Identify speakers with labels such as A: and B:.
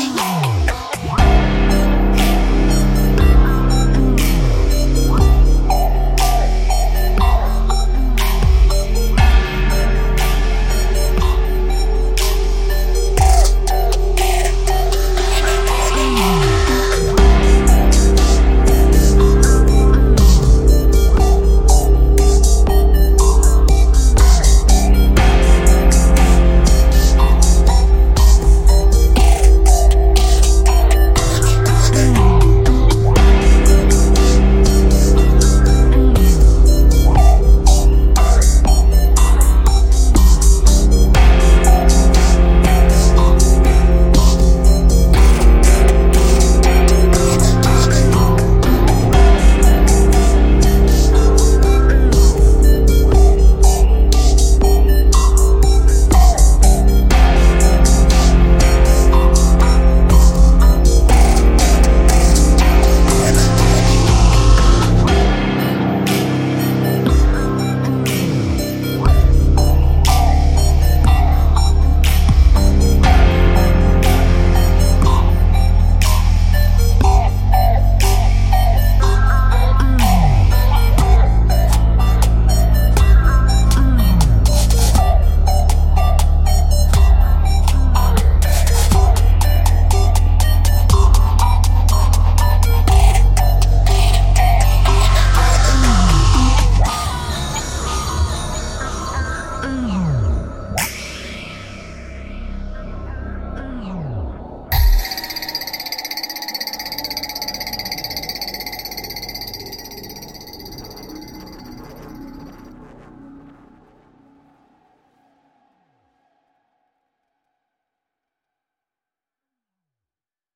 A: Yeah.